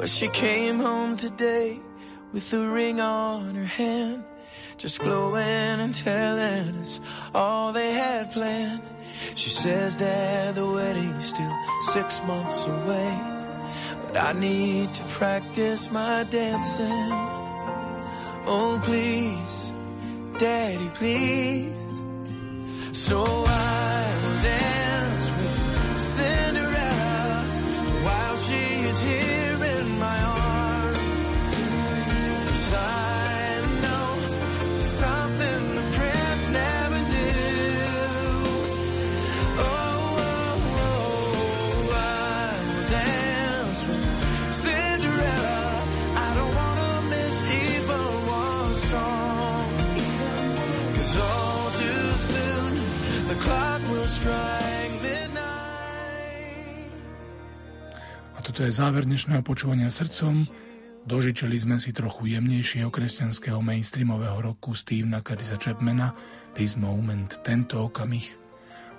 But she came home today with a ring on her hand, just glowing and telling us all they had planned. She says that the wedding's still six months away, but I need to practice my dancing. Oh, please, Daddy, please. So I will dance with Cinderella Toto je záver dnešného počúvania srdcom. Dožičili sme si trochu jemnejšieho kresťanského mainstreamového roku Stevena Curtisa Chapmana This Moment, tento okamih.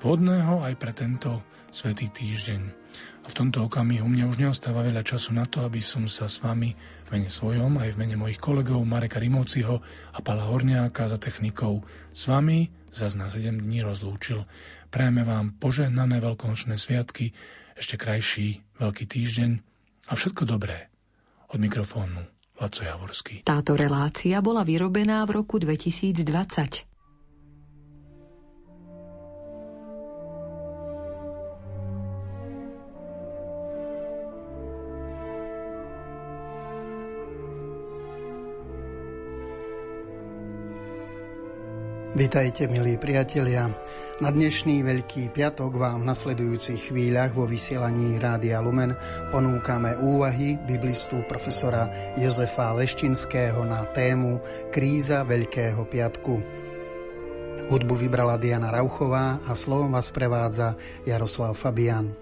Vhodného aj pre tento svetý týždeň. A v tomto okamihu mne už neostáva veľa času na to, aby som sa s vami v mene svojom aj v mene mojich kolegov Mareka Rimóciho a Pala Horniáka za technikou s vami zas na 7 dní rozlúčil. Prajeme vám požehnané veľkonočné sviatky, ešte krajší veľký týždeň a všetko dobré. Od mikrofónu Laco Javorský. Táto relácia bola vyrobená v roku 2020. Vitajte, milí priatelia. Na dnešný Veľký piatok vám v nasledujúcich chvíľach vo vysielaní Rádia Lumen ponúkame úvahy biblistu profesora Jozefa Leštinského na tému Kríza Veľkého piatku. Hudbu vybrala Diana Rauchová a slovom vás prevádza Jaroslav Fabian.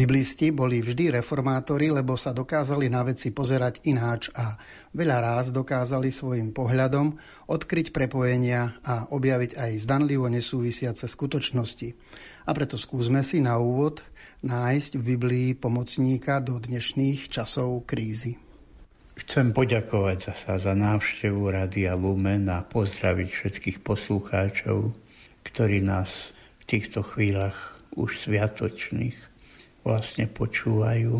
Biblisti boli vždy reformátori, lebo sa dokázali na veci pozerať ináč a veľa ráz dokázali svojim pohľadom odkryť prepojenia a objaviť aj zdanlivo nesúvisiace skutočnosti. A preto skúsme si na úvod nájsť v Biblii pomocníka do dnešných časov krízy. Chcem poďakovať sa za návštevu Radia Lumen a pozdraviť všetkých poslucháčov, ktorí nás v týchto chvíľach už sviatočných vlastne počúvajú.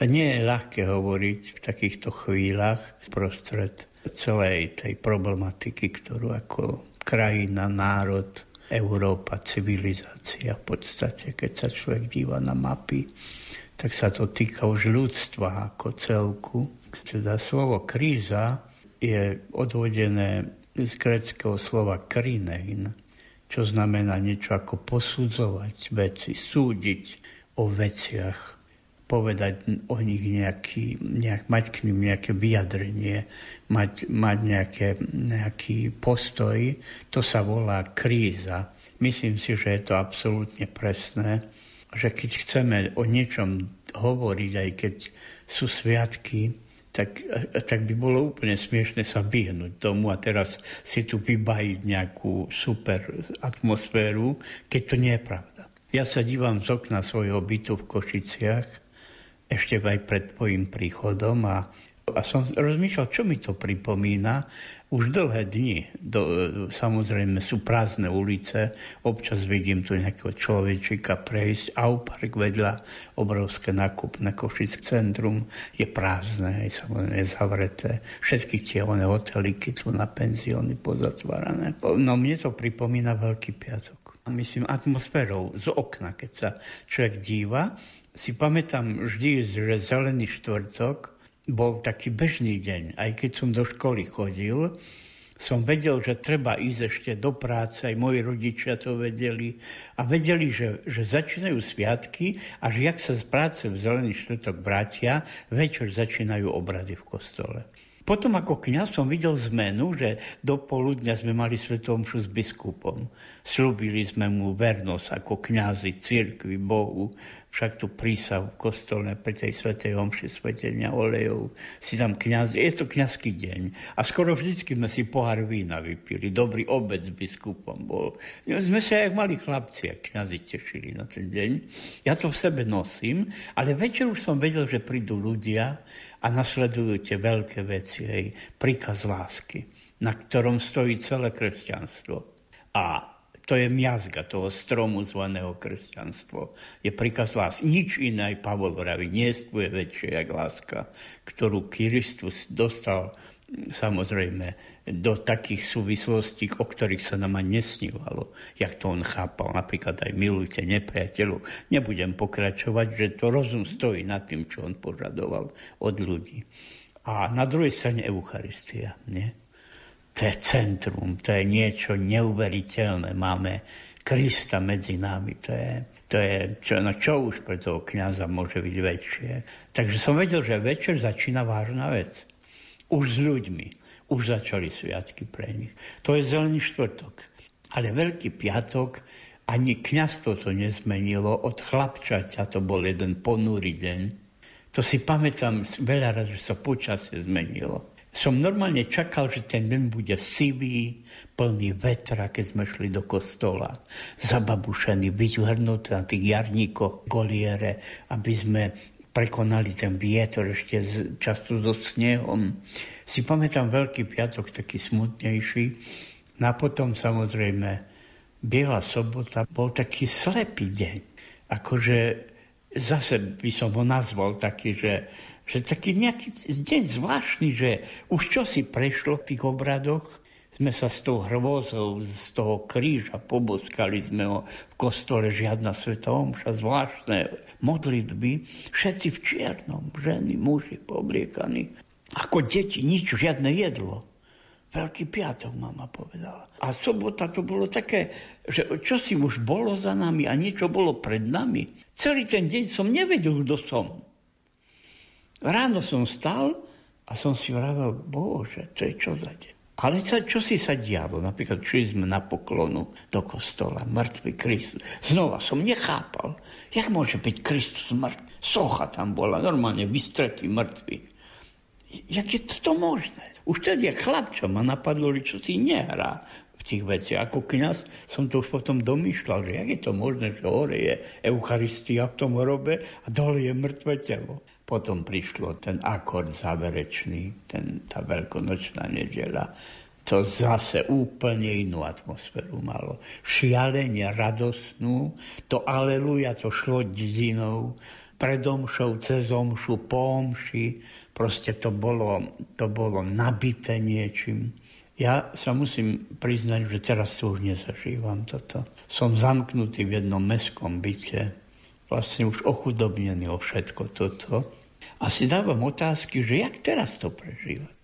A nie je ľahké hovoriť v takýchto chvíľach prostred celej tej problematiky, ktorú ako krajina, národ, Európa, civilizácia v podstate, keď sa človek díva na mapy, tak sa to týka už ľudstva ako celku. Teda slovo kríza je odvodené z greckého slova krinein, čo znamená niečo ako posudzovať veci, súdiť, o veciach, povedať o nich nejaký, nejak, mať k ním nejaké vyjadrenie, mať, mať nejaké, nejaký postoj, to sa volá kríza. Myslím si, že je to absolútne presné, že keď chceme o niečom hovoriť, aj keď sú sviatky, tak, tak by bolo úplne smiešne sa vyhnúť tomu a teraz si tu vybajiť nejakú super atmosféru, keď to nie je pravda. Ja sa dívam z okna svojho bytu v Košiciach, ešte aj pred tvojim príchodom a, a som rozmýšľal, čo mi to pripomína. Už dlhé dni, do, samozrejme sú prázdne ulice, občas vidím tu nejakého človečika prejsť a park vedľa obrovské nákupné Košic centrum je prázdne, je samozrejme zavreté. Všetky tie one hoteliky tu na penzióny pozatvárané. No mne to pripomína Veľký piatok myslím, atmosférou z okna, keď sa človek díva. Si pamätám vždy, že zelený štvrtok bol taký bežný deň. Aj keď som do školy chodil, som vedel, že treba ísť ešte do práce, aj moji rodičia to vedeli a vedeli, že, že začínajú sviatky a že jak sa z práce v zelený štvrtok vrátia, večer začínajú obrady v kostole. Potom ako kniaz som videl zmenu, že do poludňa sme mali svetomšu s biskupom. Slúbili sme mu vernosť ako kňazi, cirkvi, Bohu. Však tu prísav v kostole pri tej svetej omši svetenia olejov si tam kňaz, je to kňazský deň. A skoro vždycky sme si pohár vína vypili. Dobrý obed s biskupom bol. Sme sa jak mali chlapci, a kňazi tešili na ten deň. Ja to v sebe nosím, ale večer už som vedel, že prídu ľudia, a nasledujú tie veľké veci, hej, príkaz lásky, na ktorom stojí celé kresťanstvo. A to je miazga toho stromu zvaného kresťanstvo. Je príkaz lásky. Nič iné, Pavol vraví, nie je väčšie, jak láska, ktorú Kristus dostal samozrejme do takých súvislostí, o ktorých sa nám ani nesnívalo, jak to on chápal. Napríklad aj milujte nepriateľov. Nebudem pokračovať, že to rozum stojí nad tým, čo on požadoval od ľudí. A na druhej strane Eucharistia. Nie? To je centrum, to je niečo neuveriteľné. Máme Krista medzi nami. To je, to je čo, no čo už pre toho kniaza môže byť väčšie. Takže som vedel, že večer začína vážna vec už s ľuďmi. Už začali sviatky pre nich. To je zelený štvrtok. Ale Veľký piatok ani kniaz to nezmenilo. Od chlapčaťa to bol jeden ponúry deň. To si pamätám veľa raz, že sa počasie zmenilo. Som normálne čakal, že ten deň bude sivý, plný vetra, keď sme šli do kostola. Zababušený, vyzhrnutý na tých jarníkoch goliere, aby sme prekonali ten vietor ešte často so snehom. Si pamätám Veľký piatok taký smutnejší. No a potom samozrejme Biela sobota bol taký slepý deň. Akože zase by som ho nazval taký, že, že taký nejaký deň zvláštny, že už čo si prešlo v tých obradoch, sme sa s tou hrôzou, z toho kríža poboskali sme ho v kostole, žiadna sveta omša, zvláštne modlitby, všetci v čiernom, ženy, muži pobliekaní. Ako deti, nič, žiadne jedlo. Veľký piatok, mama povedala. A sobota to bolo také, že čo si už bolo za nami a niečo bolo pred nami. Celý ten deň som nevedel, kto som. Ráno som stal a som si vravel, bože, to je čo za deň. Ale sa, čo si sa dialo? Napríklad, či sme na poklonu do kostola, mŕtvy Kristus. Znova som nechápal, jak môže byť Kristus mŕtvy. Socha tam bola, normálne vystretý mŕtvy. Jak je to možné? Už tedy, chlapča ma napadlo, čo si nehrá v tých veciach. Ako kniaz som to už potom domýšľal, že jak je to možné, že hore je Eucharistia v tom hrobe a dole je mŕtve telo. Potom prišlo ten akord záverečný, ten, tá veľkonočná nedela. To zase úplne inú atmosféru malo. Šialenie radosnú, to aleluja, to šlo dedinou, predomšou, cez omšu, po. Proste to bolo, to bolo nabité niečím. Ja sa musím priznať, že teraz to už nezažívam toto. Som zamknutý v jednom mestskom byte, vlastne už ochudobnený o všetko toto a si dávam otázky, že jak teraz to prežívať.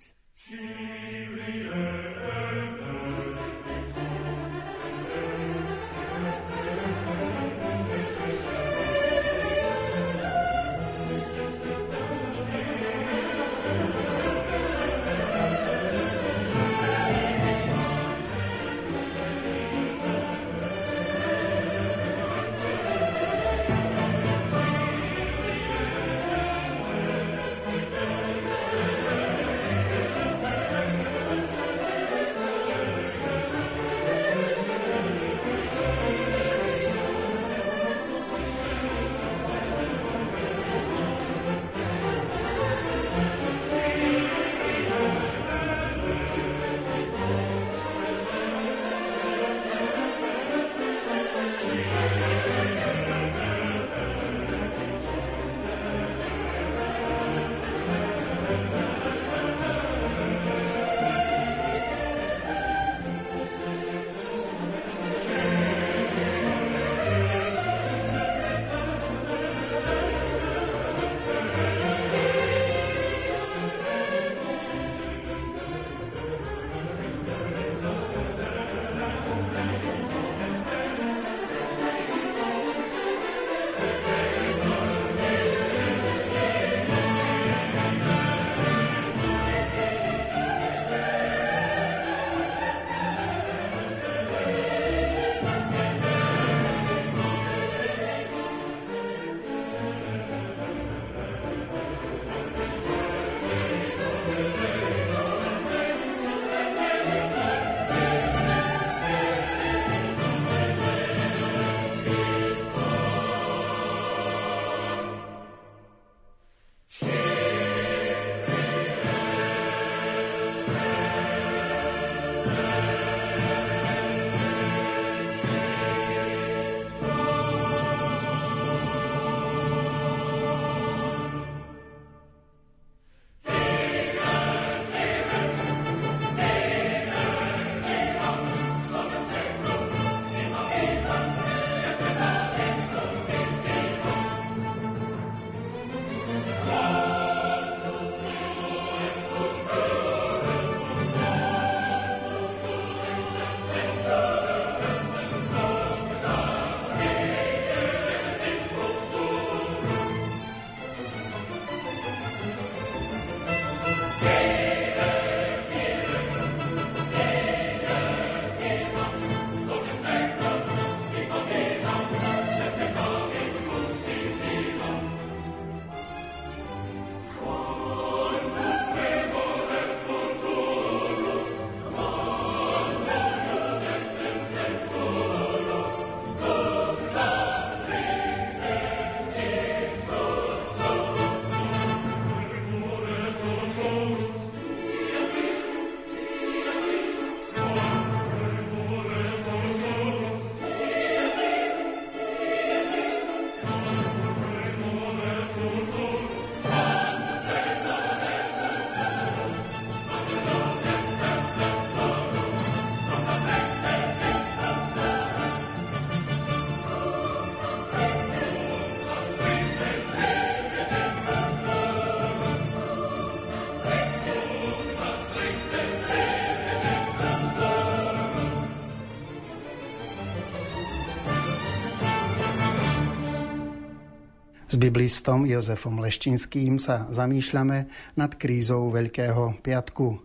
S biblistom Jozefom Leščinským sa zamýšľame nad krízou Veľkého piatku.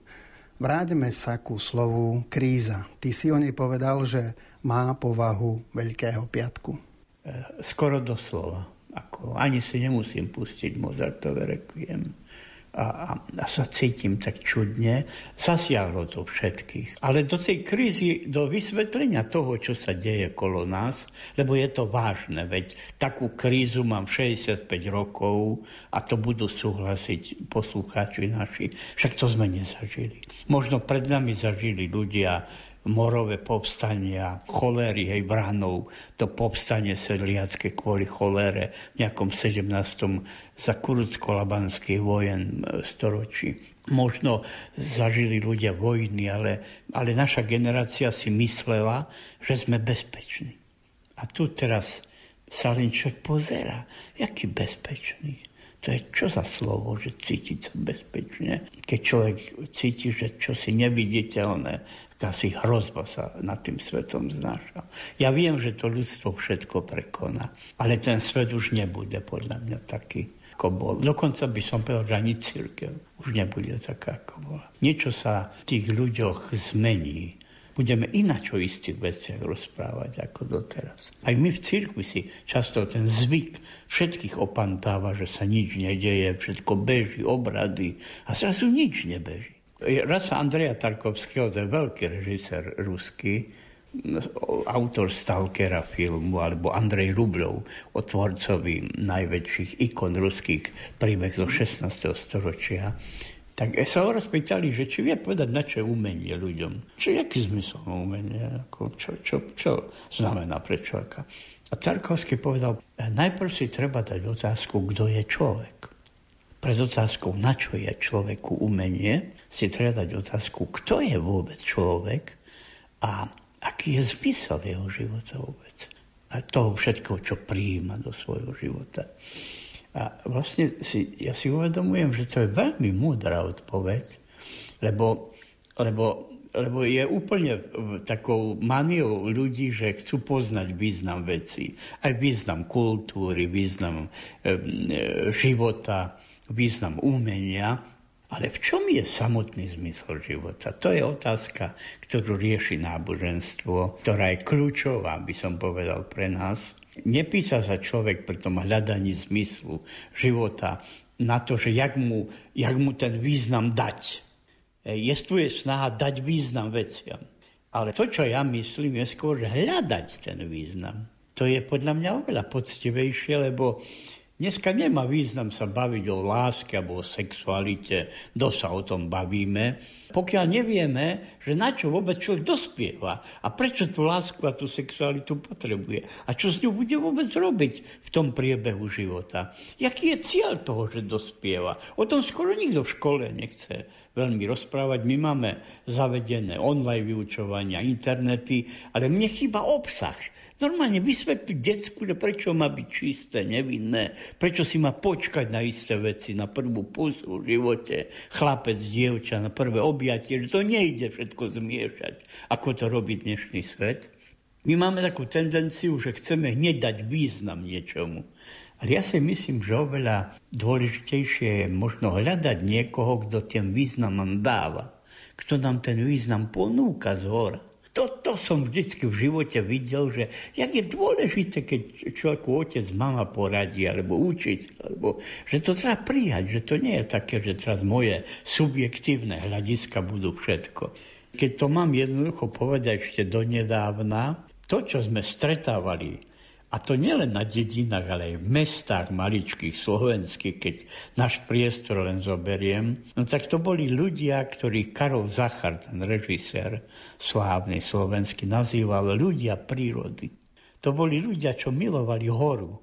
Vráťme sa ku slovu kríza. Ty si o nej povedal, že má povahu Veľkého piatku. E, skoro doslova. Ako, ani si nemusím pustiť Mozartové requiem a, a, a sa cítim tak čudne. Zasiahlo to všetkých. Ale do tej krízy, do vysvetlenia toho, čo sa deje kolo nás, lebo je to vážne, veď takú krízu mám 65 rokov a to budú súhlasiť poslucháči naši. Však to sme nezažili. Možno pred nami zažili ľudia morové povstania, cholery, hej, vránov, to povstanie sedliacké kvôli cholére v nejakom 17. za kurudsko-labanský vojen e, storočí. Možno zažili ľudia vojny, ale, ale naša generácia si myslela, že sme bezpeční. A tu teraz sa len človek pozera, jaký bezpečný. To je čo za slovo, že cítiť sa bezpečne, keď človek cíti, že čo si neviditeľné, asi hrozba sa nad tým svetom znáša. Ja viem, že to ľudstvo všetko prekoná, ale ten svet už nebude podľa mňa taký, ako bol. Dokonca by som povedal, že ani církev už nebude taká, ako bola. Niečo sa v tých ľuďoch zmení. Budeme ináč o istých veciach rozprávať ako doteraz. Aj my v cirkvi si často ten zvyk všetkých opantáva, že sa nič nedeje, všetko beží, obrady a zrazu nič nebeží. Raz Andreja Tarkovského, to je veľký režisér ruský, autor Stalkera filmu, alebo Andrej Rubľov, o tvorcovi najväčších ikon ruských príbeh zo 16. storočia, tak sa ho rozpýtali, že či vie povedať, na čo je umenie ľuďom. Čo, aký zmysel umenie? Ako, čo, čo, čo znamená pre človeka? A Tarkovský povedal, najprv si treba dať otázku, kto je človek. Pred otázkou, na čo je človeku umenie, si treba dať otázku, kto je vôbec človek a aký je zmysel jeho života vôbec. A toho všetko, čo prijíma do svojho života. A vlastne si, ja si uvedomujem, že to je veľmi múdra odpoveď, lebo, lebo, lebo je úplne takou maniou ľudí, že chcú poznať význam veci. Aj význam kultúry, význam e, e, života, význam umenia. Ale v čom je samotný zmysel života? To je otázka, ktorú rieši náboženstvo, ktorá je kľúčová, by som povedal, pre nás. Nepísa sa človek pri tom hľadaní zmyslu života na to, že jak mu, jak mu ten význam dať. Je tu je snaha dať význam veciam. Ale to, čo ja myslím, je skôr hľadať ten význam. To je podľa mňa oveľa poctivejšie, lebo Dneska nemá význam sa baviť o láske alebo o sexualite, kto sa o tom bavíme, pokiaľ nevieme, že na čo vôbec človek dospieva a prečo tú lásku a tú sexualitu potrebuje a čo s ňou bude vôbec robiť v tom priebehu života. Jaký je cieľ toho, že dospieva? O tom skoro nikto v škole nechce veľmi rozprávať. My máme zavedené online vyučovania, internety, ale mne chýba obsah. Normálne vysvetliť detsku, že prečo má byť čisté, nevinné, prečo si má počkať na isté veci, na prvú pusu v živote, chlapec, dievča, na prvé objatie, že to nejde všetko zmiešať, ako to robí dnešný svet. My máme takú tendenciu, že chceme hneď dať význam niečomu. Ale ja si myslím, že oveľa dôležitejšie je možno hľadať niekoho, kto ten význam nám dáva. Kto nám ten význam ponúka z hora. To, to som vždycky v živote videl, že jak je dôležité, keď človeku otec, mama poradí, alebo učiť, alebo že to treba prijať, že to nie je také, že teraz moje subjektívne hľadiska budú všetko. Keď to mám jednoducho povedať ešte donedávna, to, čo sme stretávali a to nielen na dedinách, ale aj v mestách maličkých, slovenských, keď náš priestor len zoberiem. No tak to boli ľudia, ktorých Karol Zachar, ten režisér slávny slovenský, nazýval ľudia prírody. To boli ľudia, čo milovali horu.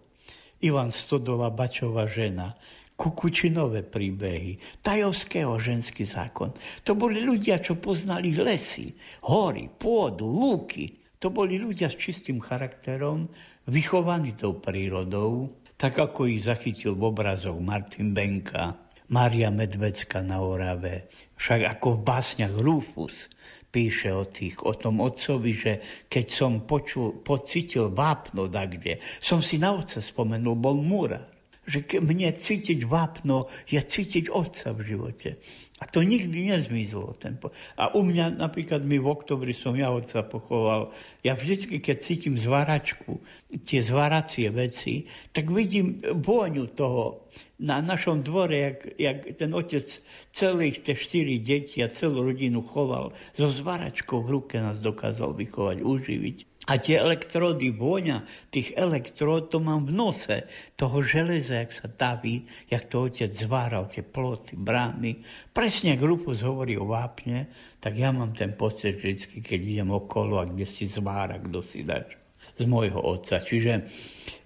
Ivan Stodola, Bačová žena, Kukučinové príbehy, Tajovského ženský zákon. To boli ľudia, čo poznali lesy, hory, pôdu, lúky. To boli ľudia s čistým charakterom, vychovaní tou prírodou, tak ako ich zachytil v obrazoch Martin Benka, Mária Medvecka na Orave, však ako v básniach Rufus píše o, tých, o tom otcovi, že keď som počul, pocitil vápno kde, som si na otca spomenul, bol múra. Že mne cítiť vápno je cítiť otca v živote. A to nikdy nezmizlo. Ten po... A u mňa napríklad my v oktobri som ja otca pochoval. Ja vždycky, keď cítim zvaračku, tie zvaracie veci, tak vidím vôňu toho. Na našom dvore, jak, jak ten otec celých tie štyri deti a celú rodinu choval, so zvaračkou v ruke nás dokázal vychovať, uživiť. A tie elektródy, vôňa tých elektród, to mám v nose. Toho železa, jak sa daví, jak to otec zváral, tie ploty, brány. Presne ak Rufus hovorí o vápne, tak ja mám ten pocit vždy, keď idem okolo a kde si zvára, kto si dáš z môjho otca. Čiže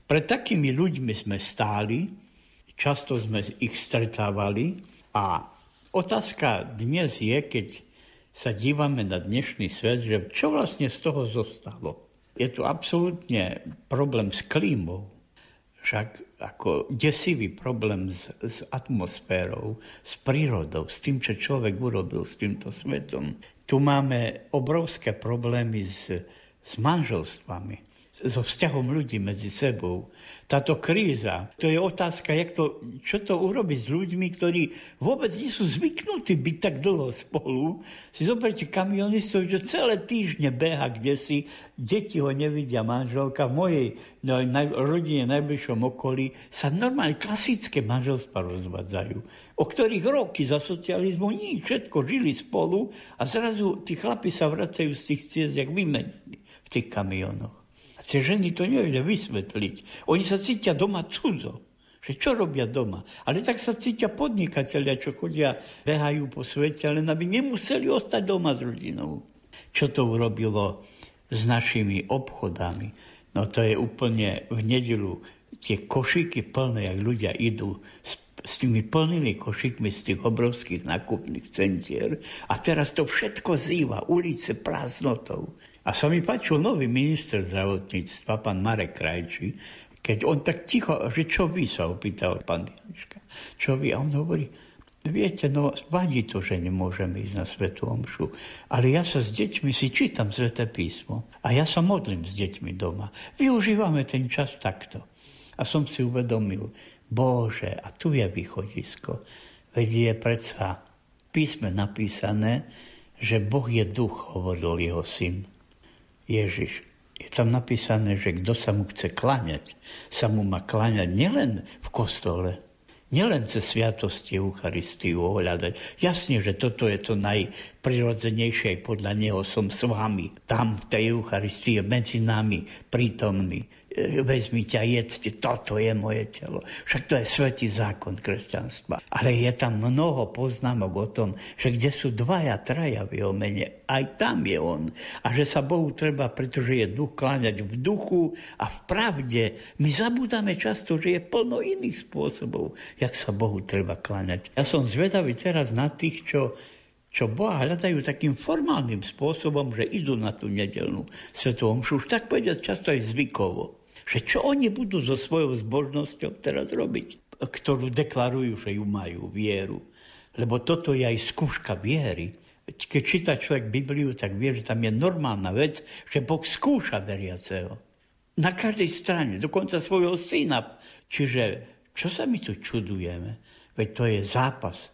pred takými ľuďmi sme stáli, často sme ich stretávali a otázka dnes je, keď sa dívame na dnešný svet, že čo vlastne z toho zostalo. Je tu absolútne problém s klímou, však ako desivý problém s, s atmosférou, s prírodou, s tým, čo človek urobil s týmto svetom. Tu máme obrovské problémy s, s manželstvami so vzťahom ľudí medzi sebou. Táto kríza, to je otázka, jak to, čo to urobiť s ľuďmi, ktorí vôbec nie sú zvyknutí byť tak dlho spolu. Si zoberte kamionistov, že celé týždne beha kde si, deti ho nevidia, manželka. V mojej no, naj, rodine, najbližšom okolí sa normálne klasické manželstva rozvádzajú, o ktorých roky za socializmu nič, všetko žili spolu a zrazu tí chlapi sa vracajú z tých ciest, jak vymenení v tých kamionoch. Tie ženy to nevedia vysvetliť. Oni sa cítia doma cudzo. Že čo robia doma? Ale tak sa cítia podnikatelia, čo chodia, behajú po svete, len aby nemuseli ostať doma s rodinou. Čo to urobilo s našimi obchodami? No to je úplne v nedelu tie košíky plné, jak ľudia idú s, s tými plnými košíkmi z tých obrovských nákupných centier. A teraz to všetko zýva, ulice prázdnotou. A sa mi páčil nový minister zdravotníctva, pán Marek Krajčí, keď on tak ticho, že čo vy sa opýtal pán Dianička, čo vy? A on hovorí, viete, no vadí to, že nemôžeme ísť na Svetu Omšu, ale ja sa s deťmi si čítam Sveté písmo a ja sa modlím s deťmi doma. Využívame ten čas takto. A som si uvedomil, Bože, a tu je východisko. Veď je predsa písme napísané, že Boh je duch, hovoril jeho syn. Ježiš. Je tam napísané, že kto sa mu chce kláňať, sa mu má kláňať nielen v kostole, nielen cez sviatosti Eucharistiu ohľadať. Jasne, že toto je to najprirodzenejšie, aj podľa neho som s vami. Tam v tej Eucharistii medzi nami prítomný E, vezmite a jedzte, toto je moje telo. Však to je svetý zákon kresťanstva. Ale je tam mnoho poznámok o tom, že kde sú dvaja, traja v jeho mene, aj tam je on. A že sa Bohu treba, pretože je duch, kláňať v duchu a v pravde. My zabudáme často, že je plno iných spôsobov, jak sa Bohu treba kláňať. Ja som zvedavý teraz na tých, čo čo Boha hľadajú takým formálnym spôsobom, že idú na tú nedelnú svetovú už tak povediať často aj zvykovo že čo oni budú so svojou zbožnosťou teraz robiť, ktorú deklarujú, že ju majú, vieru. Lebo toto je aj skúška viery. Keď číta človek Bibliu, tak vie, že tam je normálna vec, že Boh skúša veriaceho. Na každej strane, dokonca svojho syna. Čiže čo sa my tu čudujeme? Veď to je zápas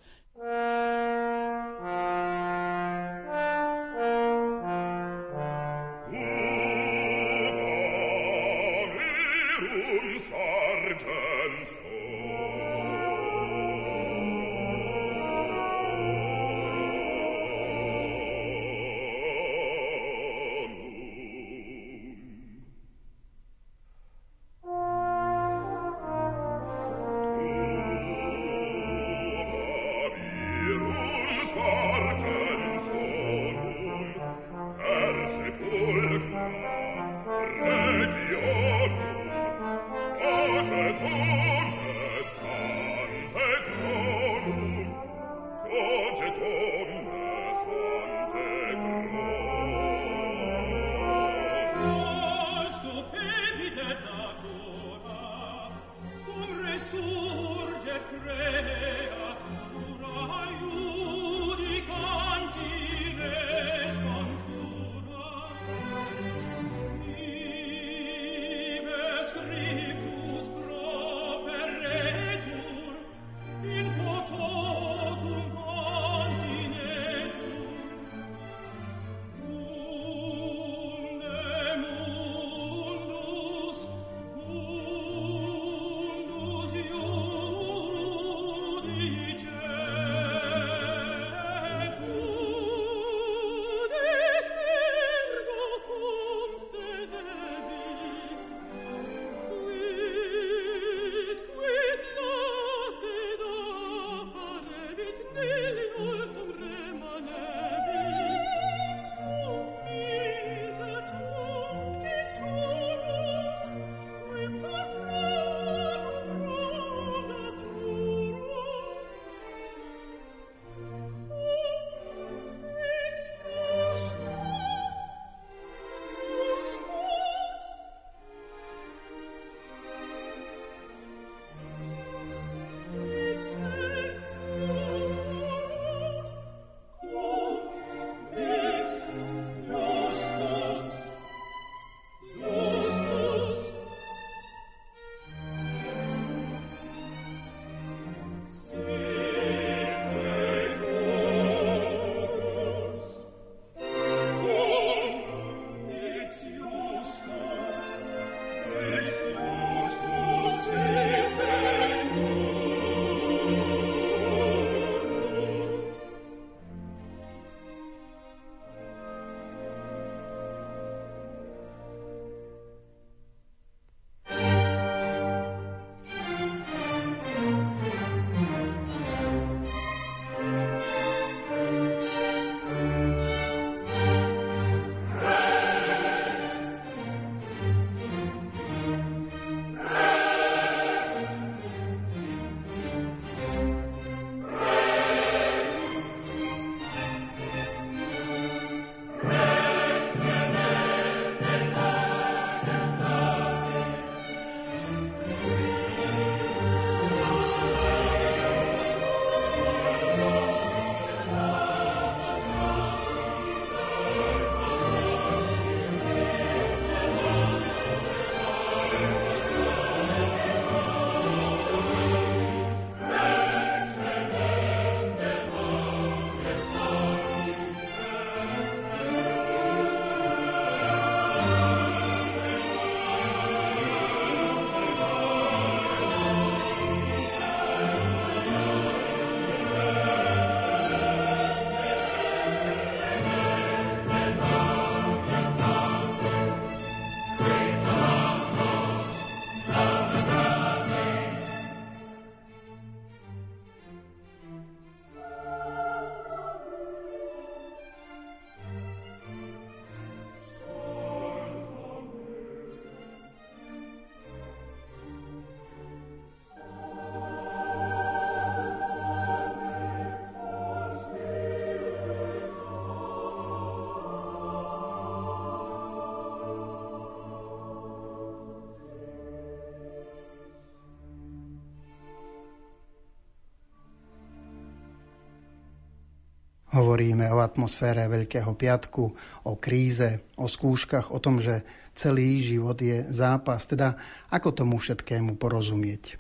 Hovoríme o atmosfére Veľkého piatku, o kríze, o skúškach, o tom, že celý život je zápas. Teda ako tomu všetkému porozumieť?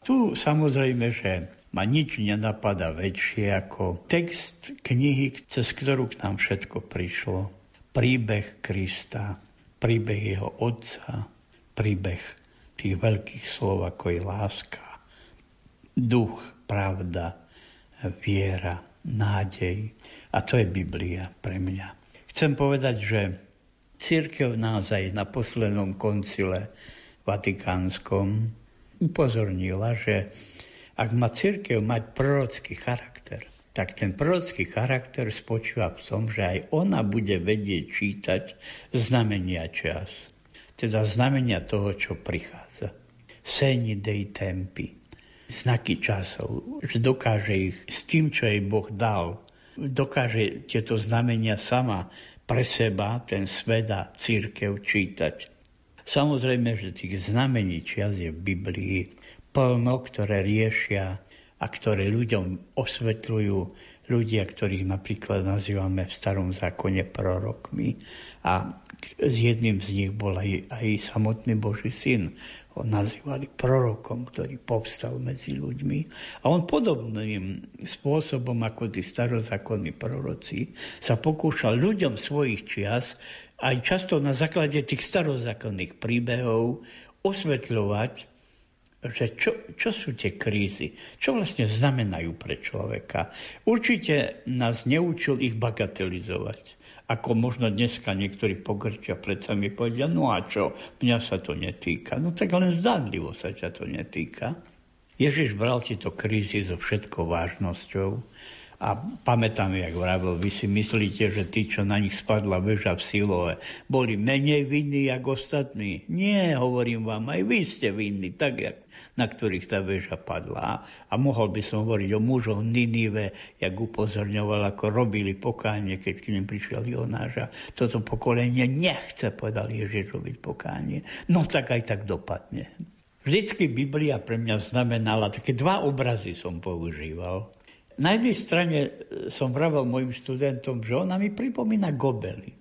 Tu samozrejme, že ma nič nenapadá väčšie ako text knihy, cez ktorú k nám všetko prišlo. Príbeh Krista, príbeh jeho otca, príbeh tých veľkých slov, ako je láska, duch, pravda, viera, nádej. A to je Biblia pre mňa. Chcem povedať, že církev naozaj na poslednom koncile vatikánskom upozornila, že ak má církev mať prorocký charakter, tak ten prorocký charakter spočíva v tom, že aj ona bude vedieť čítať znamenia čas. Teda znamenia toho, čo prichádza. Seni dei tempi znaky časov, že dokáže ich s tým, čo jej Boh dal, dokáže tieto znamenia sama pre seba, ten svet a církev čítať. Samozrejme, že tých znamení čias je v Biblii plno, ktoré riešia a ktoré ľuďom osvetľujú ľudia, ktorých napríklad nazývame v starom zákone prorokmi. A s jedným z nich bol aj, aj samotný Boží syn ho nazývali prorokom, ktorý povstal medzi ľuďmi. A on podobným spôsobom ako tí starozákonní proroci sa pokúšal ľuďom svojich čias aj často na základe tých starozákonných príbehov osvetľovať, že čo, čo sú tie krízy, čo vlastne znamenajú pre človeka. Určite nás neučil ich bagatelizovať ako možno dneska niektorí predsa mi povedia, no a čo, mňa sa to netýka. No tak len zdánlivo sa ťa to netýka. Ježiš bral tieto krízy so všetkou vážnosťou a pamätám, jak vravil, vy si myslíte, že tí, čo na nich spadla väža v Silove, boli menej vinní, ako ostatní. Nie, hovorím vám, aj vy ste vinní, tak, jak, na ktorých tá väža padla. A mohol by som hovoriť o mužoch Ninive, jak upozorňoval, ako robili pokánie, keď k ním prišiel Jonáš. Toto pokolenie nechce, povedal Ježiš, robiť pokánie. No tak aj tak dopadne. Vždycky Biblia pre mňa znamenala, také dva obrazy som používal na jednej strane e, som vravel mojim študentom, že ona mi pripomína gobely,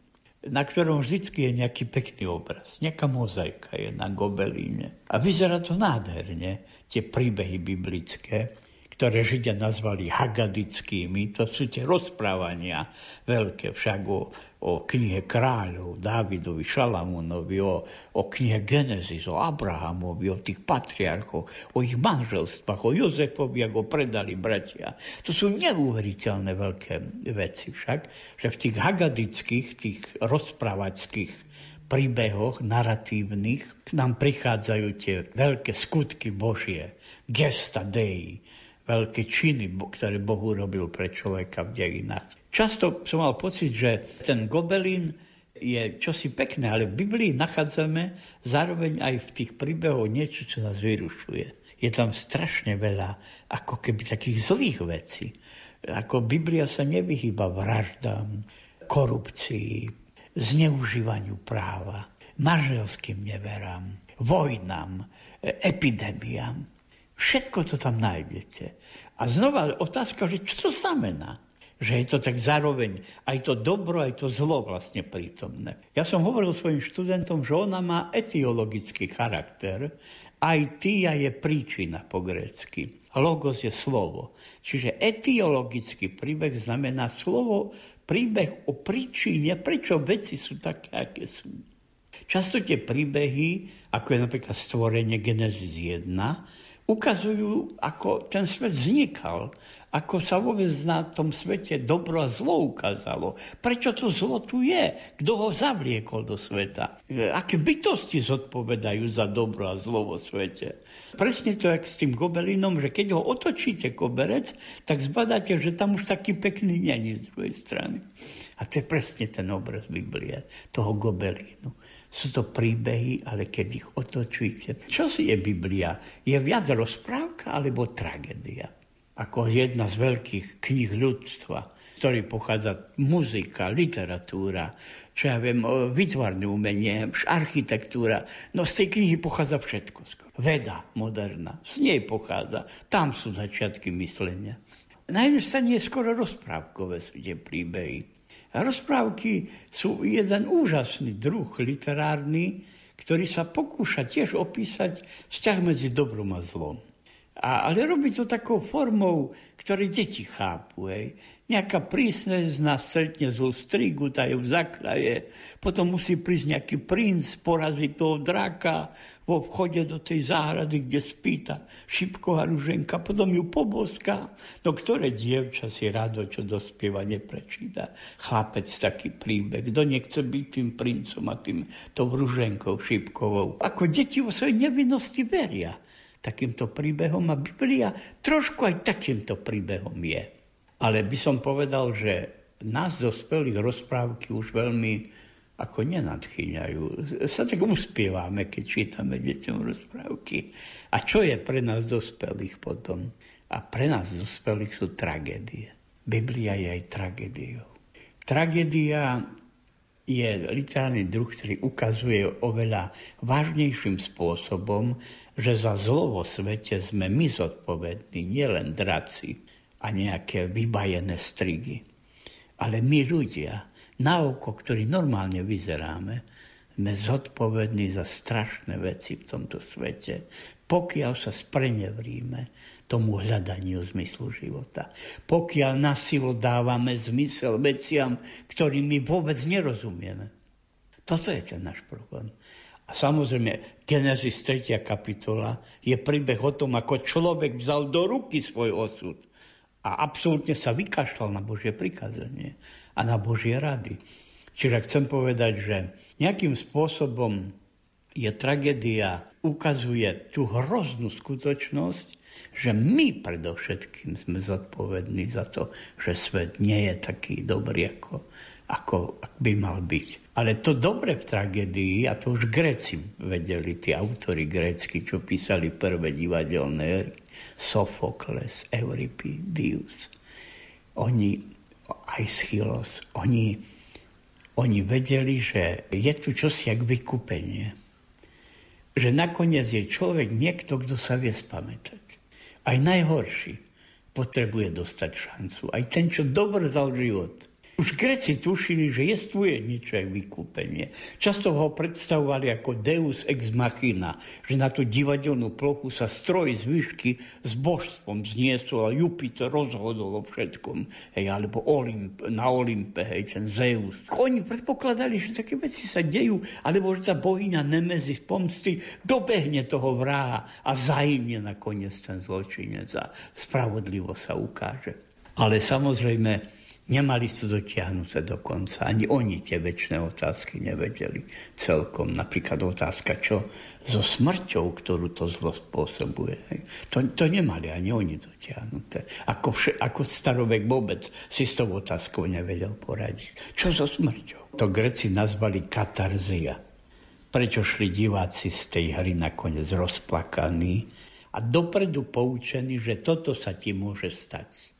na ktorom vždy je nejaký pekný obraz. Nejaká mozaika je na gobelíne. A vyzerá to nádherne, tie príbehy biblické ktoré Židia nazvali hagadickými. To sú tie rozprávania veľké však o, o knihe kráľov, Dávidovi, Šalamúnovi, o, o knihe Genesis, o Abrahamovi, o tých patriarchoch, o ich manželstvách, o Jozefovi, ako predali bratia. To sú neuveriteľné veľké veci však, že v tých hagadických, tých rozprávackých príbehoch naratívnych k nám prichádzajú tie veľké skutky Božie, gesta Dei, veľké činy, ktoré Boh urobil pre človeka v dejinách. Často som mal pocit, že ten gobelín je čosi pekné, ale v Biblii nachádzame zároveň aj v tých príbehoch niečo, čo nás vyrušuje. Je tam strašne veľa ako keby takých zlých vecí. Ako Biblia sa nevyhýba vraždám, korupcii, zneužívaniu práva, manželským neverám, vojnám, epidémiám. Všetko to tam nájdete. A znova otázka, že čo to znamená? Že je to tak zároveň aj to dobro, aj to zlo vlastne prítomné. Ja som hovoril svojim študentom, že ona má etiologický charakter, aj tia je príčina po grécky. Logos je slovo. Čiže etiologický príbeh znamená slovo, príbeh o príčine, prečo veci sú také, aké sú. Často tie príbehy, ako je napríklad stvorenie Genesis 1, ukazujú, ako ten svet vznikal, ako sa vôbec na tom svete dobro a zlo ukázalo. Prečo to zlo tu je? Kto ho zavliekol do sveta? Aké bytosti zodpovedajú za dobro a zlo vo svete? Presne to, jak s tým gobelinom, že keď ho otočíte koberec, tak zbadáte, že tam už taký pekný není z druhej strany. A to je presne ten obraz Biblie, toho gobelínu. Sú to príbehy, ale keď ich otočíte. Čo si je Biblia? Je viac rozprávka alebo tragédia? Ako jedna z veľkých kníh ľudstva, ktorý pochádza muzika, literatúra, čo ja viem, výtvarné umenie, architektúra. No z tej knihy pochádza všetko. Skoro. Veda moderná, z nej pochádza. Tam sú začiatky myslenia. na jednej strane je skoro rozprávkové sú tie príbehy. Rozprávky sú jeden úžasný druh literárny, ktorý sa pokúša tiež opísať vzťah medzi dobrom a zlom. A, ale robí to takou formou, ktoré deti chápu. Hej. Nejaká z nás stretne zlú strigu, tá ju zakraje, potom musí prísť nejaký princ, poraziť toho draka, vo vchode do tej záhrady, kde spíta šipková ruženka, potom ju poboská. No ktoré dievča si rado, čo dospieva, neprečíta. Chlapec taký príbeh. Kto nechce byť tým princom a tým tou ruženkou šipkovou. Ako deti vo svojej nevinnosti veria takýmto príbehom a Biblia trošku aj takýmto príbehom je. Ale by som povedal, že nás dospelých rozprávky už veľmi ako nenadchýňajú. Sa tak uspievame, keď čítame deťom rozprávky. A čo je pre nás dospelých potom? A pre nás dospelých sú tragédie. Biblia je aj tragédiou. Tragédia je literárny druh, ktorý ukazuje oveľa vážnejším spôsobom, že za zlo vo svete sme my zodpovední, nielen draci a nejaké vybajené strigy, ale my ľudia, na oko, ktorý normálne vyzeráme, sme zodpovední za strašné veci v tomto svete, pokiaľ sa sprenevríme tomu hľadaniu zmyslu života. Pokiaľ na silu dávame zmysel veciam, ktorým my vôbec nerozumieme. Toto je ten náš problém. A samozrejme, Genesis 3. kapitola je príbeh o tom, ako človek vzal do ruky svoj osud a absolútne sa vykašľal na Božie prikázanie a na Božie rady. Čiže chcem povedať, že nejakým spôsobom je tragédia, ukazuje tú hroznú skutočnosť, že my predovšetkým sme zodpovední za to, že svet nie je taký dobrý, ako, ako by mal byť. Ale to dobre v tragédii, a to už Gréci vedeli, tí autory grécky, čo písali prvé divadelné hry, Sofokles, Euripidius, oni aj Schylos, oni, oni vedeli, že je tu čosi jak vykúpenie. Že nakoniec je človek niekto, kto sa vie spamätať. Aj najhorší potrebuje dostať šancu. Aj ten, čo dobre zal život, už Greci tušili, že jestvuje niečo aj vykúpenie. Často ho predstavovali ako deus ex machina, že na tú divadelnú plochu sa stroj z výšky s božstvom zniesol a Jupiter rozhodol o všetkom. Hej, alebo Olymp, na Olympe, hej, ten Zeus. Oni predpokladali, že také veci sa dejú, alebo že sa bohyňa Nemezis pomsty dobehne toho vraha a zahynie nakoniec ten zločinec a spravodlivo sa ukáže. Ale samozrejme, Nemali sú dotiahnuté do konca. Ani oni tie väčšie otázky nevedeli celkom. Napríklad otázka, čo so smrťou, ktorú to zlo spôsobuje. To, to nemali ani oni dotiahnuté. Ako, vše, ako starovek vôbec si s tou otázkou nevedel poradiť. Čo so smrťou? To Greci nazvali katarzia. Prečo šli diváci z tej hry nakoniec rozplakaní a dopredu poučení, že toto sa ti môže stať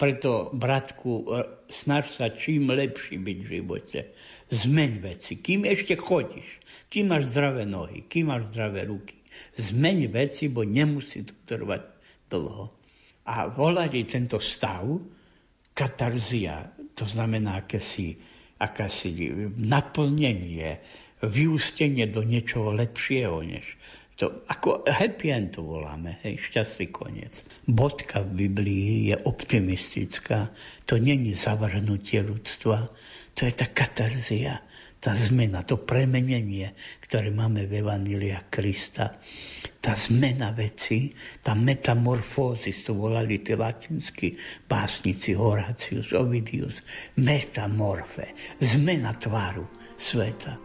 preto, bratku, e, snaž sa čím lepší byť v živote. Zmeň veci. Kým ešte chodíš, kým máš zdravé nohy, kým máš zdravé ruky. Zmeň veci, bo nemusí to trvať dlho. A volali tento stav katarzia, to znamená akési, akési naplnenie, vyústenie do niečoho lepšieho, než to, ako happy end to voláme, hej, šťastný koniec. Bodka v Biblii je optimistická, to není zavrhnutie ľudstva, to je tá katarzia, tá zmena, to premenenie, ktoré máme v Evanília Krista. Tá zmena veci, tá metamorfózis, to volali tí latinskí básnici Horatius, Ovidius, metamorfe, zmena tváru sveta.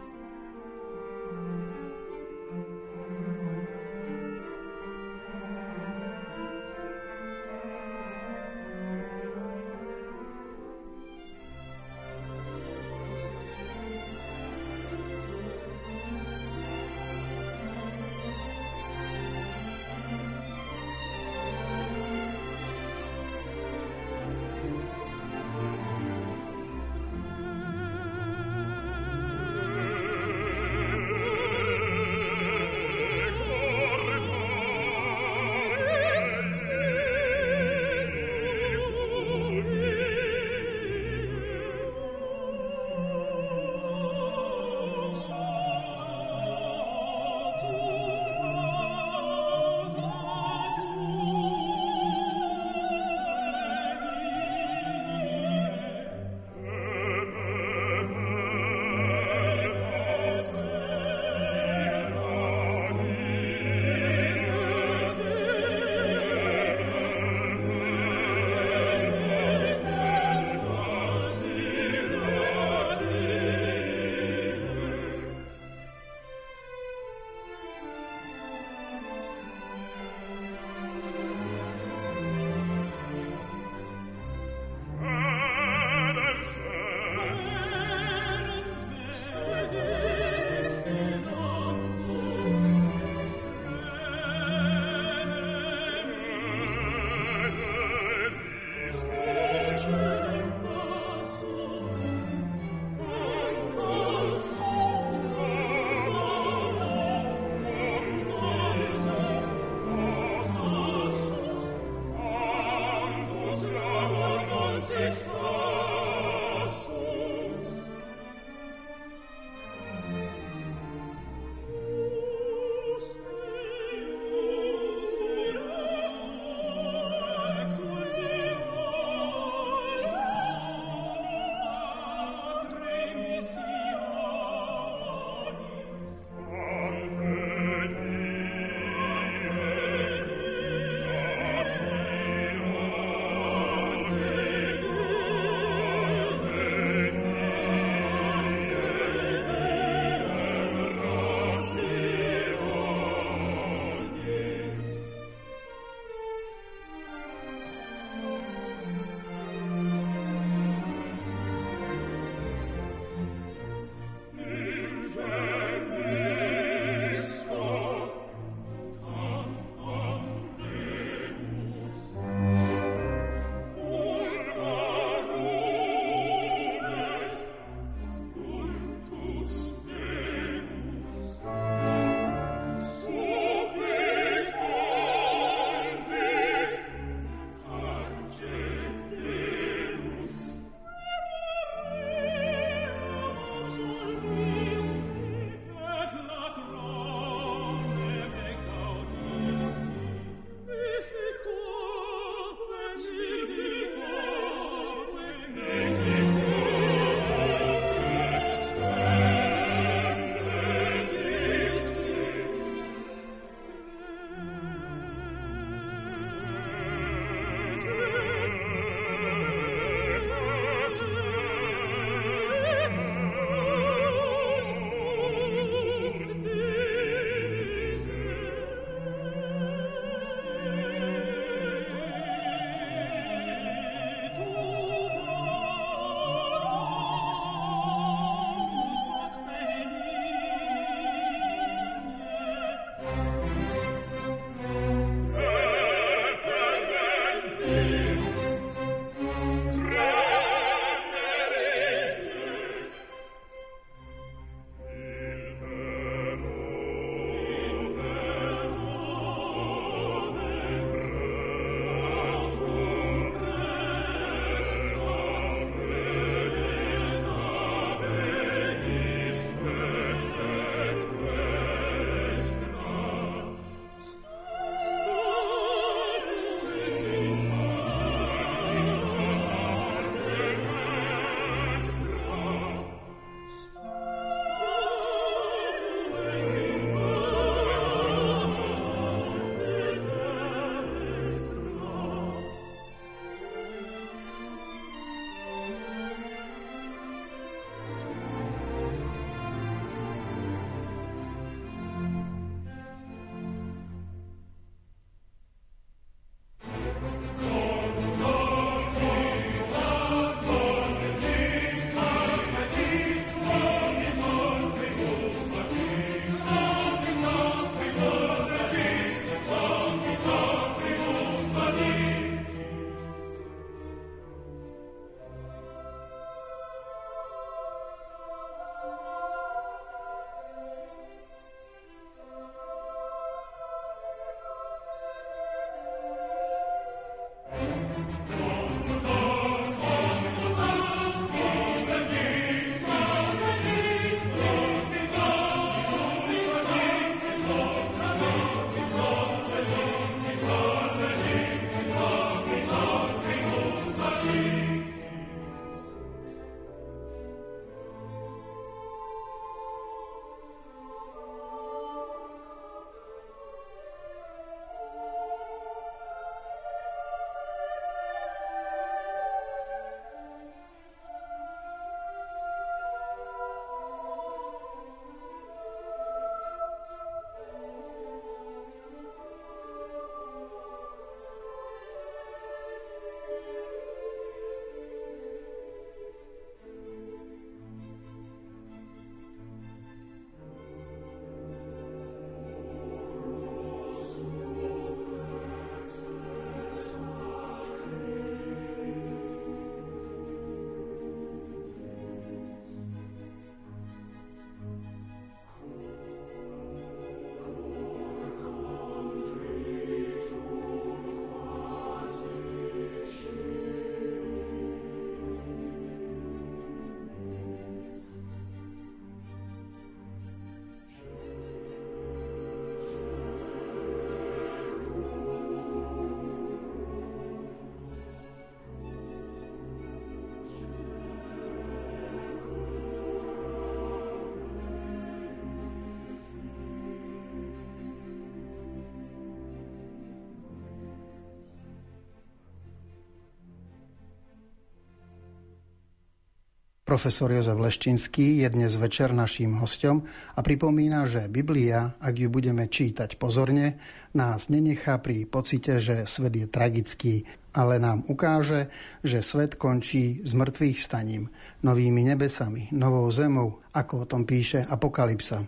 Profesor Jozef Leščinský je dnes večer naším hostom a pripomína, že Biblia, ak ju budeme čítať pozorne, nás nenechá pri pocite, že svet je tragický, ale nám ukáže, že svet končí s mŕtvych staním, novými nebesami, novou zemou, ako o tom píše Apokalypsa.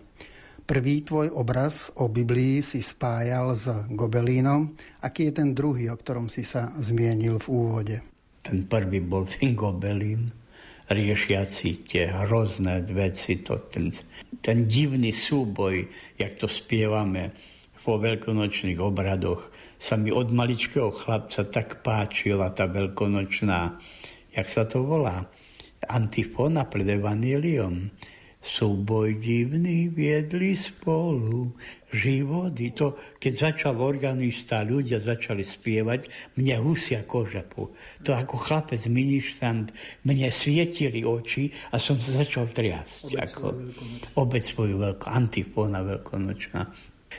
Prvý tvoj obraz o Biblii si spájal s Gobelínom. Aký je ten druhý, o ktorom si sa zmienil v úvode? Ten prvý bol ten Gobelín, riešiaci tie hrozné veci, to, ten, ten divný súboj, jak to spievame vo veľkonočných obradoch, sa mi od maličkého chlapca tak páčila tá veľkonočná, jak sa to volá, antifona pred evaníliom. Súboj divný viedli spolu životy. To, keď začal organista, ľudia začali spievať, mne husia koža. To ako chlapec ministrant, mne svietili oči a som sa začal triasť. Obec ako, obec svoju veľkú, antifóna veľkonočná.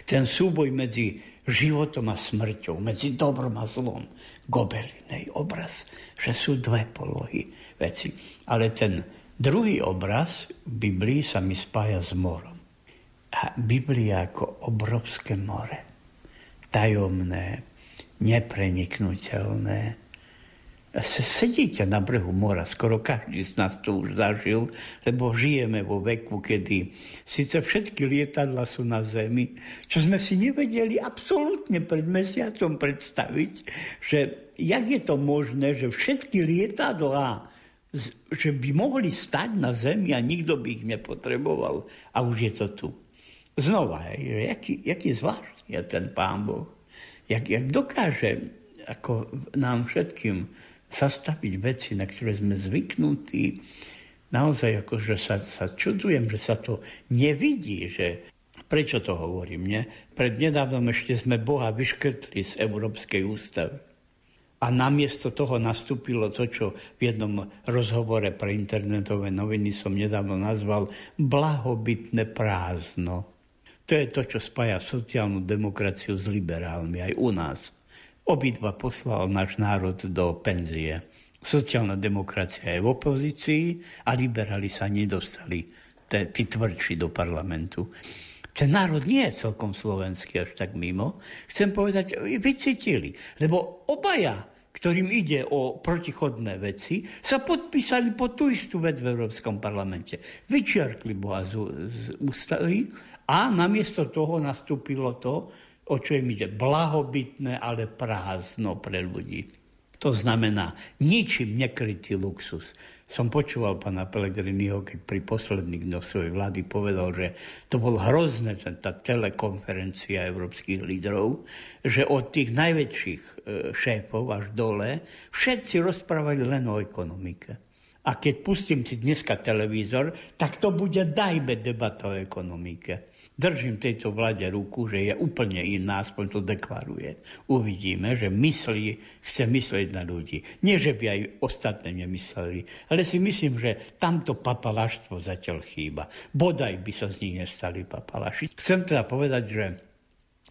Ten súboj medzi životom a smrťou, medzi dobrom a zlom, gobelinej obraz, že sú dve polohy veci. Ale ten Druhý obraz v Biblii sa mi spája s morom. A Biblia ako obrovské more. Tajomné, nepreniknutelné. Sedíte na brehu mora, skoro každý z nás to už zažil, lebo žijeme vo veku, kedy síce všetky lietadla sú na zemi, čo sme si nevedeli absolútne pred mesiacom predstaviť, že jak je to možné, že všetky lietadlá že by mohli stať na zemi a nikto by ich nepotreboval. A už je to tu. Znova, jaký, jaký zvláštny je ten Pán Boh. Jak, jak dokáže ako nám všetkým zastaviť veci, na ktoré sme zvyknutí. Naozaj akože sa, sa čudujem, že sa to nevidí, že prečo to hovorím, nie? Pred nedávnom ešte sme Boha vyškrtli z Európskej ústavy. A namiesto toho nastúpilo to, čo v jednom rozhovore pre internetové noviny som nedávno nazval blahobytné prázdno. To je to, čo spája sociálnu demokraciu s liberálmi aj u nás. Obidva poslal náš národ do penzie. Sociálna demokracia je v opozícii a liberáli sa nedostali, tí tvrdší do parlamentu. Ten národ nie je celkom slovenský až tak mimo. Chcem povedať, vycítili, lebo obaja ktorým ide o protichodné veci, sa podpísali po tú istú vec v Európskom parlamente. Vyčiarkli Boha z, z ústavy a namiesto toho nastúpilo to, o čo im ide, blahobytné, ale prázdno pre ľudí. To znamená ničím nekrytý luxus som počúval pána Pelegriniho, keď pri posledných dňoch svojej vlády povedal, že to bol hrozné, tá telekonferencia európskych lídrov, že od tých najväčších e, šéfov až dole všetci rozprávali len o ekonomike. A keď pustím si dneska televízor, tak to bude dajme debata o ekonomike držím tejto vláde ruku, že je úplne iná, aspoň to deklaruje. Uvidíme, že myslí, chce myslieť na ľudí. Nie, že by aj ostatné nemysleli, ale si myslím, že tamto papalaštvo zatiaľ chýba. Bodaj by sa z nich nestali papalaši. Chcem teda povedať, že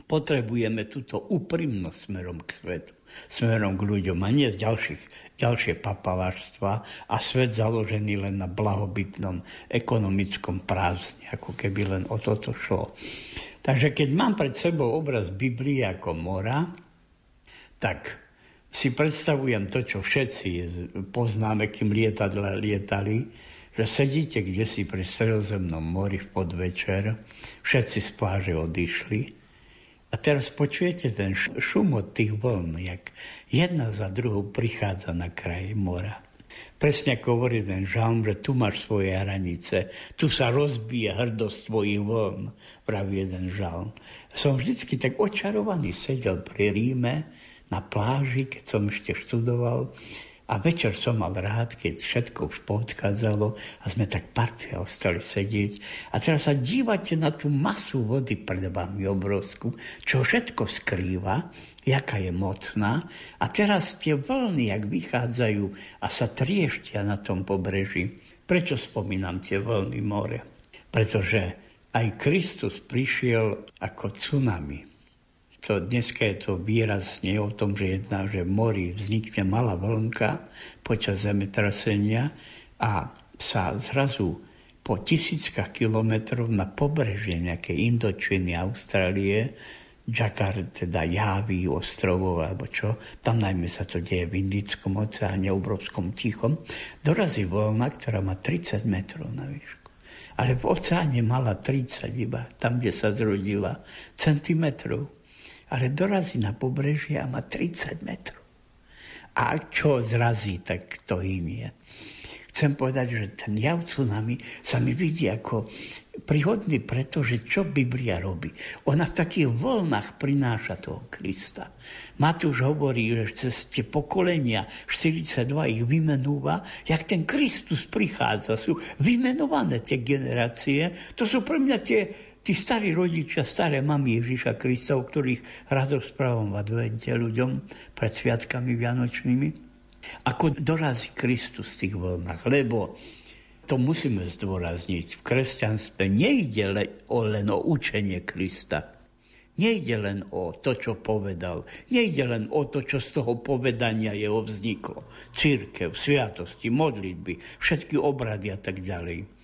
potrebujeme túto úprimnosť smerom k svetu, smerom k ľuďom a nie z ďalších, ďalšie papalaštva a svet založený len na blahobytnom ekonomickom prázdne, ako keby len o toto šlo. Takže keď mám pred sebou obraz Biblie ako mora, tak si predstavujem to, čo všetci poznáme, kým lietadla lietali, že sedíte kde si pri stredozemnom mori v podvečer, všetci z pláže odišli a teraz počujete ten šum od tých vln, jak jedna za druhou prichádza na kraj mora. Presne ako hovorí ten žalm, že tu máš svoje hranice, tu sa rozbije hrdosť tvojich vln, praví jeden žalm. Som vždycky tak očarovaný sedel pri Ríme na pláži, keď som ešte študoval a večer som mal rád, keď všetko už poodchádzalo a sme tak partia ostali sedieť. A teraz sa dívate na tú masu vody pred vami obrovskú, čo všetko skrýva, jaká je mocná. A teraz tie vlny, jak vychádzajú a sa trieštia na tom pobreží. Prečo spomínam tie vlny more? Pretože aj Kristus prišiel ako tsunami to, dneska je to výraz nie o tom, že jedna, že v mori vznikne malá vlnka počas zemetrasenia a sa zrazu po tisíckach kilometrov na pobrežie nejakej Indočiny, Austrálie, Jakar, teda Javy, ostrovov alebo čo, tam najmä sa to deje v Indickom oceáne, obrovskom tichom, dorazí voľna, ktorá má 30 metrov na výšku. Ale v oceáne mala 30 iba, tam, kde sa zrodila, centimetrov. Ale dorazí na pobrežie a má 30 metrov. A čo zrazí, tak to inie chcem povedať, že ten jav tsunami sa mi vidí ako príhodný, pretože čo Biblia robí? Ona v takých voľnách prináša toho Krista. Matúš hovorí, že cez tie pokolenia 42 ich vymenúva, jak ten Kristus prichádza. Sú vymenované tie generácie. To sú pre mňa tie, tí starí rodičia, staré mamy Ježiša Krista, o ktorých rado správam v advente ľuďom pred sviatkami vianočnými. Ako dorazí Kristus v tých voľnách, lebo to musíme zdôrazniť. V kresťanstve nejde len o, len o učenie Krista. Nejde len o to, čo povedal. Nejde len o to, čo z toho povedania jeho vzniklo. Církev, sviatosti, modlitby, všetky obrady a tak ďalej.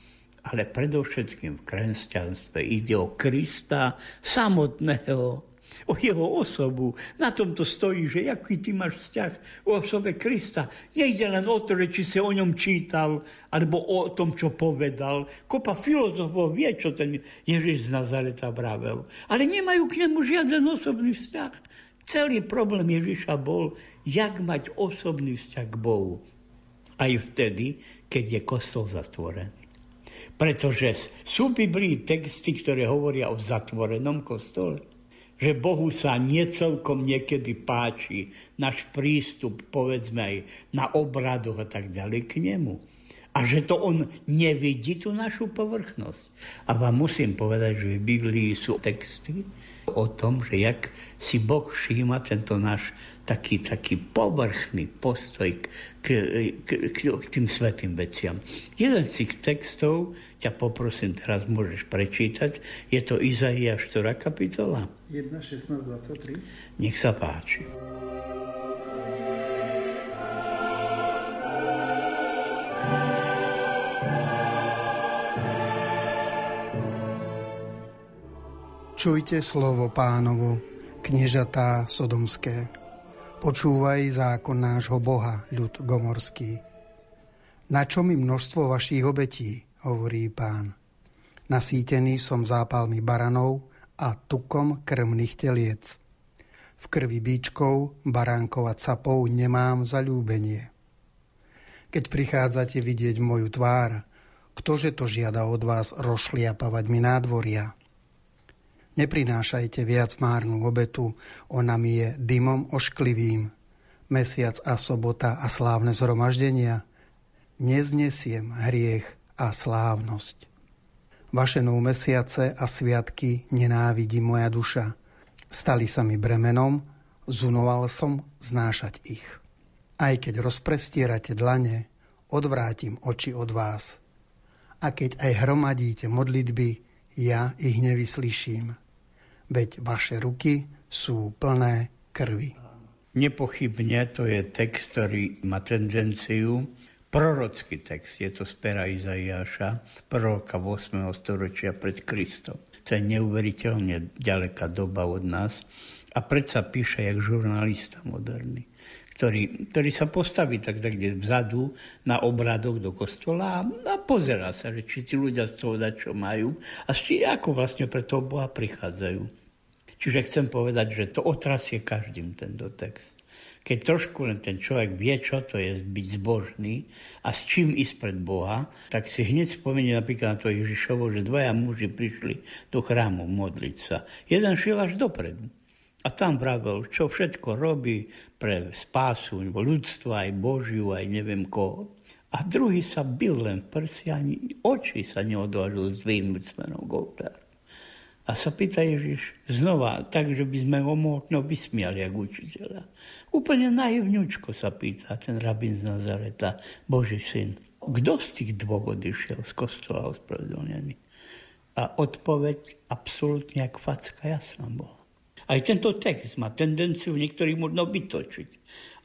Ale predovšetkým v kresťanstve ide o Krista samotného, o jeho osobu. Na tomto stojí, že aký ty máš vzťah o osobe Krista. Nejde len o to, či si o ňom čítal, alebo o tom, čo povedal. Kopa filozofov vie, čo ten Ježiš z Nazareta vravel. Ale nemajú k nemu žiaden osobný vzťah. Celý problém Ježiša bol, jak mať osobný vzťah k Bohu. Aj vtedy, keď je kostol zatvorený. Pretože sú Biblii texty, ktoré hovoria o zatvorenom kostole že Bohu sa necelkom niekedy páči náš prístup, povedzme aj na obradoch a tak ďalej k nemu. A že to on nevidí tú našu povrchnosť. A vám musím povedať, že v Biblii sú texty o tom, že jak si Boh všíma tento náš taký, taký povrchný postoj k, k, k, k, k tým svetým veciam. Jeden z tých textov ťa poprosím, teraz môžeš prečítať. Je to Izaiáš 4. kapitola? 1, 16, 23. Nech sa páči. Čujte slovo pánovu, kniežatá sodomské. Počúvaj zákon nášho Boha, ľud gomorský. Na čo mi množstvo vašich obetí, hovorí pán. Nasýtený som zápalmi baranov a tukom krmných teliec. V krvi bíčkov, baránkov a capov nemám zalúbenie. Keď prichádzate vidieť moju tvár, ktože to žiada od vás rozšliapavať mi nádvoria? Neprinášajte viac márnu obetu, ona mi je dymom ošklivým. Mesiac a sobota a slávne zhromaždenia. Neznesiem hriech a slávnosť. Vaše nov mesiace a sviatky nenávidí moja duša. Stali sa mi bremenom, zunoval som znášať ich. Aj keď rozprestierate dlane, odvrátim oči od vás. A keď aj hromadíte modlitby, ja ich nevyslyším. Veď vaše ruky sú plné krvi. Nepochybne to je text, ktorý má tendenciu prorocký text, je to z pera Izaiáša, proroka 8. storočia pred Kristom. To je neuveriteľne ďaleká doba od nás a predsa píše jak žurnalista moderný, ktorý, ktorý sa postaví tak, tak kde vzadu na obradok do kostola a, a pozera sa, že či tí ľudia z toho dať, čo majú a či ako vlastne pre toho Boha prichádzajú. Čiže chcem povedať, že to otrasie každým tento text keď trošku len ten človek vie, čo to je byť zbožný a s čím ísť pred Boha, tak si hneď spomenie napríklad na to Ježišovo, že dvaja muži prišli do chrámu modliť sa. Jeden šiel až dopredu. A tam vravel, čo všetko robí pre spásu ľudstva, aj Božiu, aj neviem koho. A druhý sa bil len v prsi, ani oči sa neodvážil zdvihnúť smerom k. A sa pýta Ježiš znova, tak, že by sme ho možno vysmiali, ako učiteľa. Úplne naivňučko sa pýta ten rabín z Nazareta, Boží syn. Kto z tých dvoch odišiel z kostola ospravedlnený? A odpoveď absolútne jak facka jasná bola. Aj tento text má tendenciu niektorých možno vytočiť.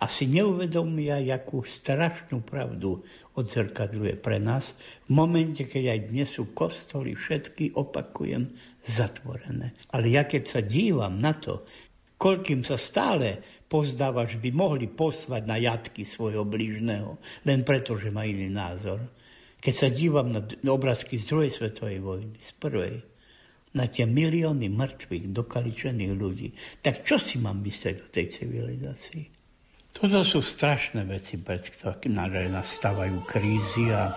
A si neuvedomia, akú strašnú pravdu odzrkadľuje pre nás v momente, keď aj dnes sú kostoly všetky, opakujem, zatvorené. Ale ja keď sa dívam na to, koľkým sa stále pozdáva, že by mohli poslať na jatky svojho blížneho, len preto, že má iný názor. Keď sa dívam na obrázky z druhej svetovej vojny, z prvej, na tie milióny mŕtvych, dokaličených ľudí. Tak čo si mám myslieť o tej civilizácii? Toto sú strašné veci, pred ktoré nastávajú krízy a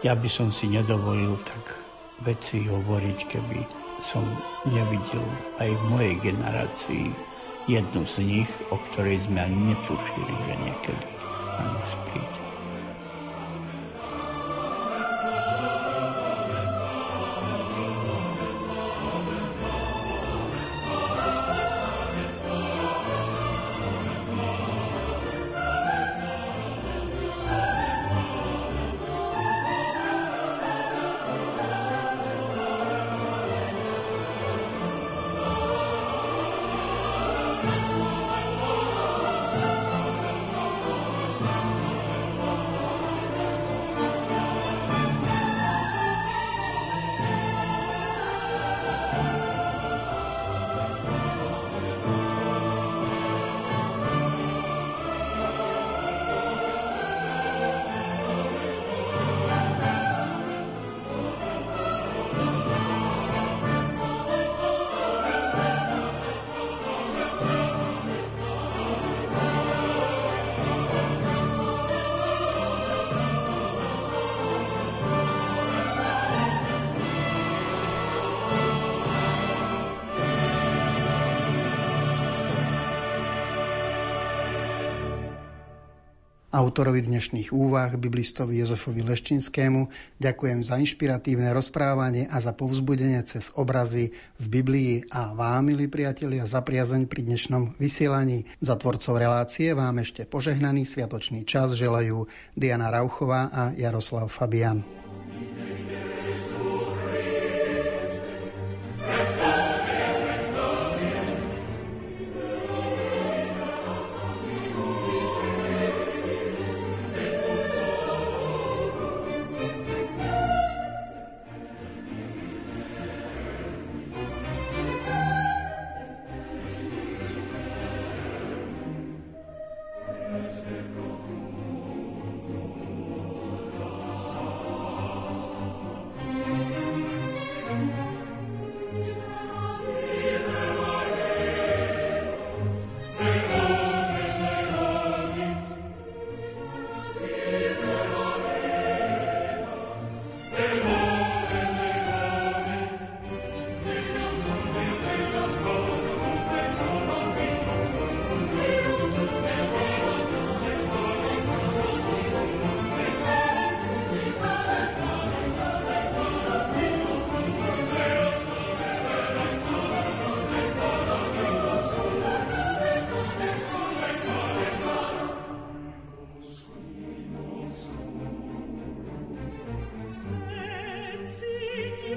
ja by som si nedovolil tak veci hovoriť, keby som nevidel aj v mojej generácii jednu z nich, o ktorej sme ani netušili, že niekedy na nás príde. Autorovi dnešných úvah, biblistovi Jozefovi Leštinskému, ďakujem za inšpiratívne rozprávanie a za povzbudenie cez obrazy v Biblii a vám, milí priatelia, za priazeň pri dnešnom vysielaní. Za tvorcov relácie vám ešte požehnaný sviatočný čas želajú Diana Rauchová a Jaroslav Fabian.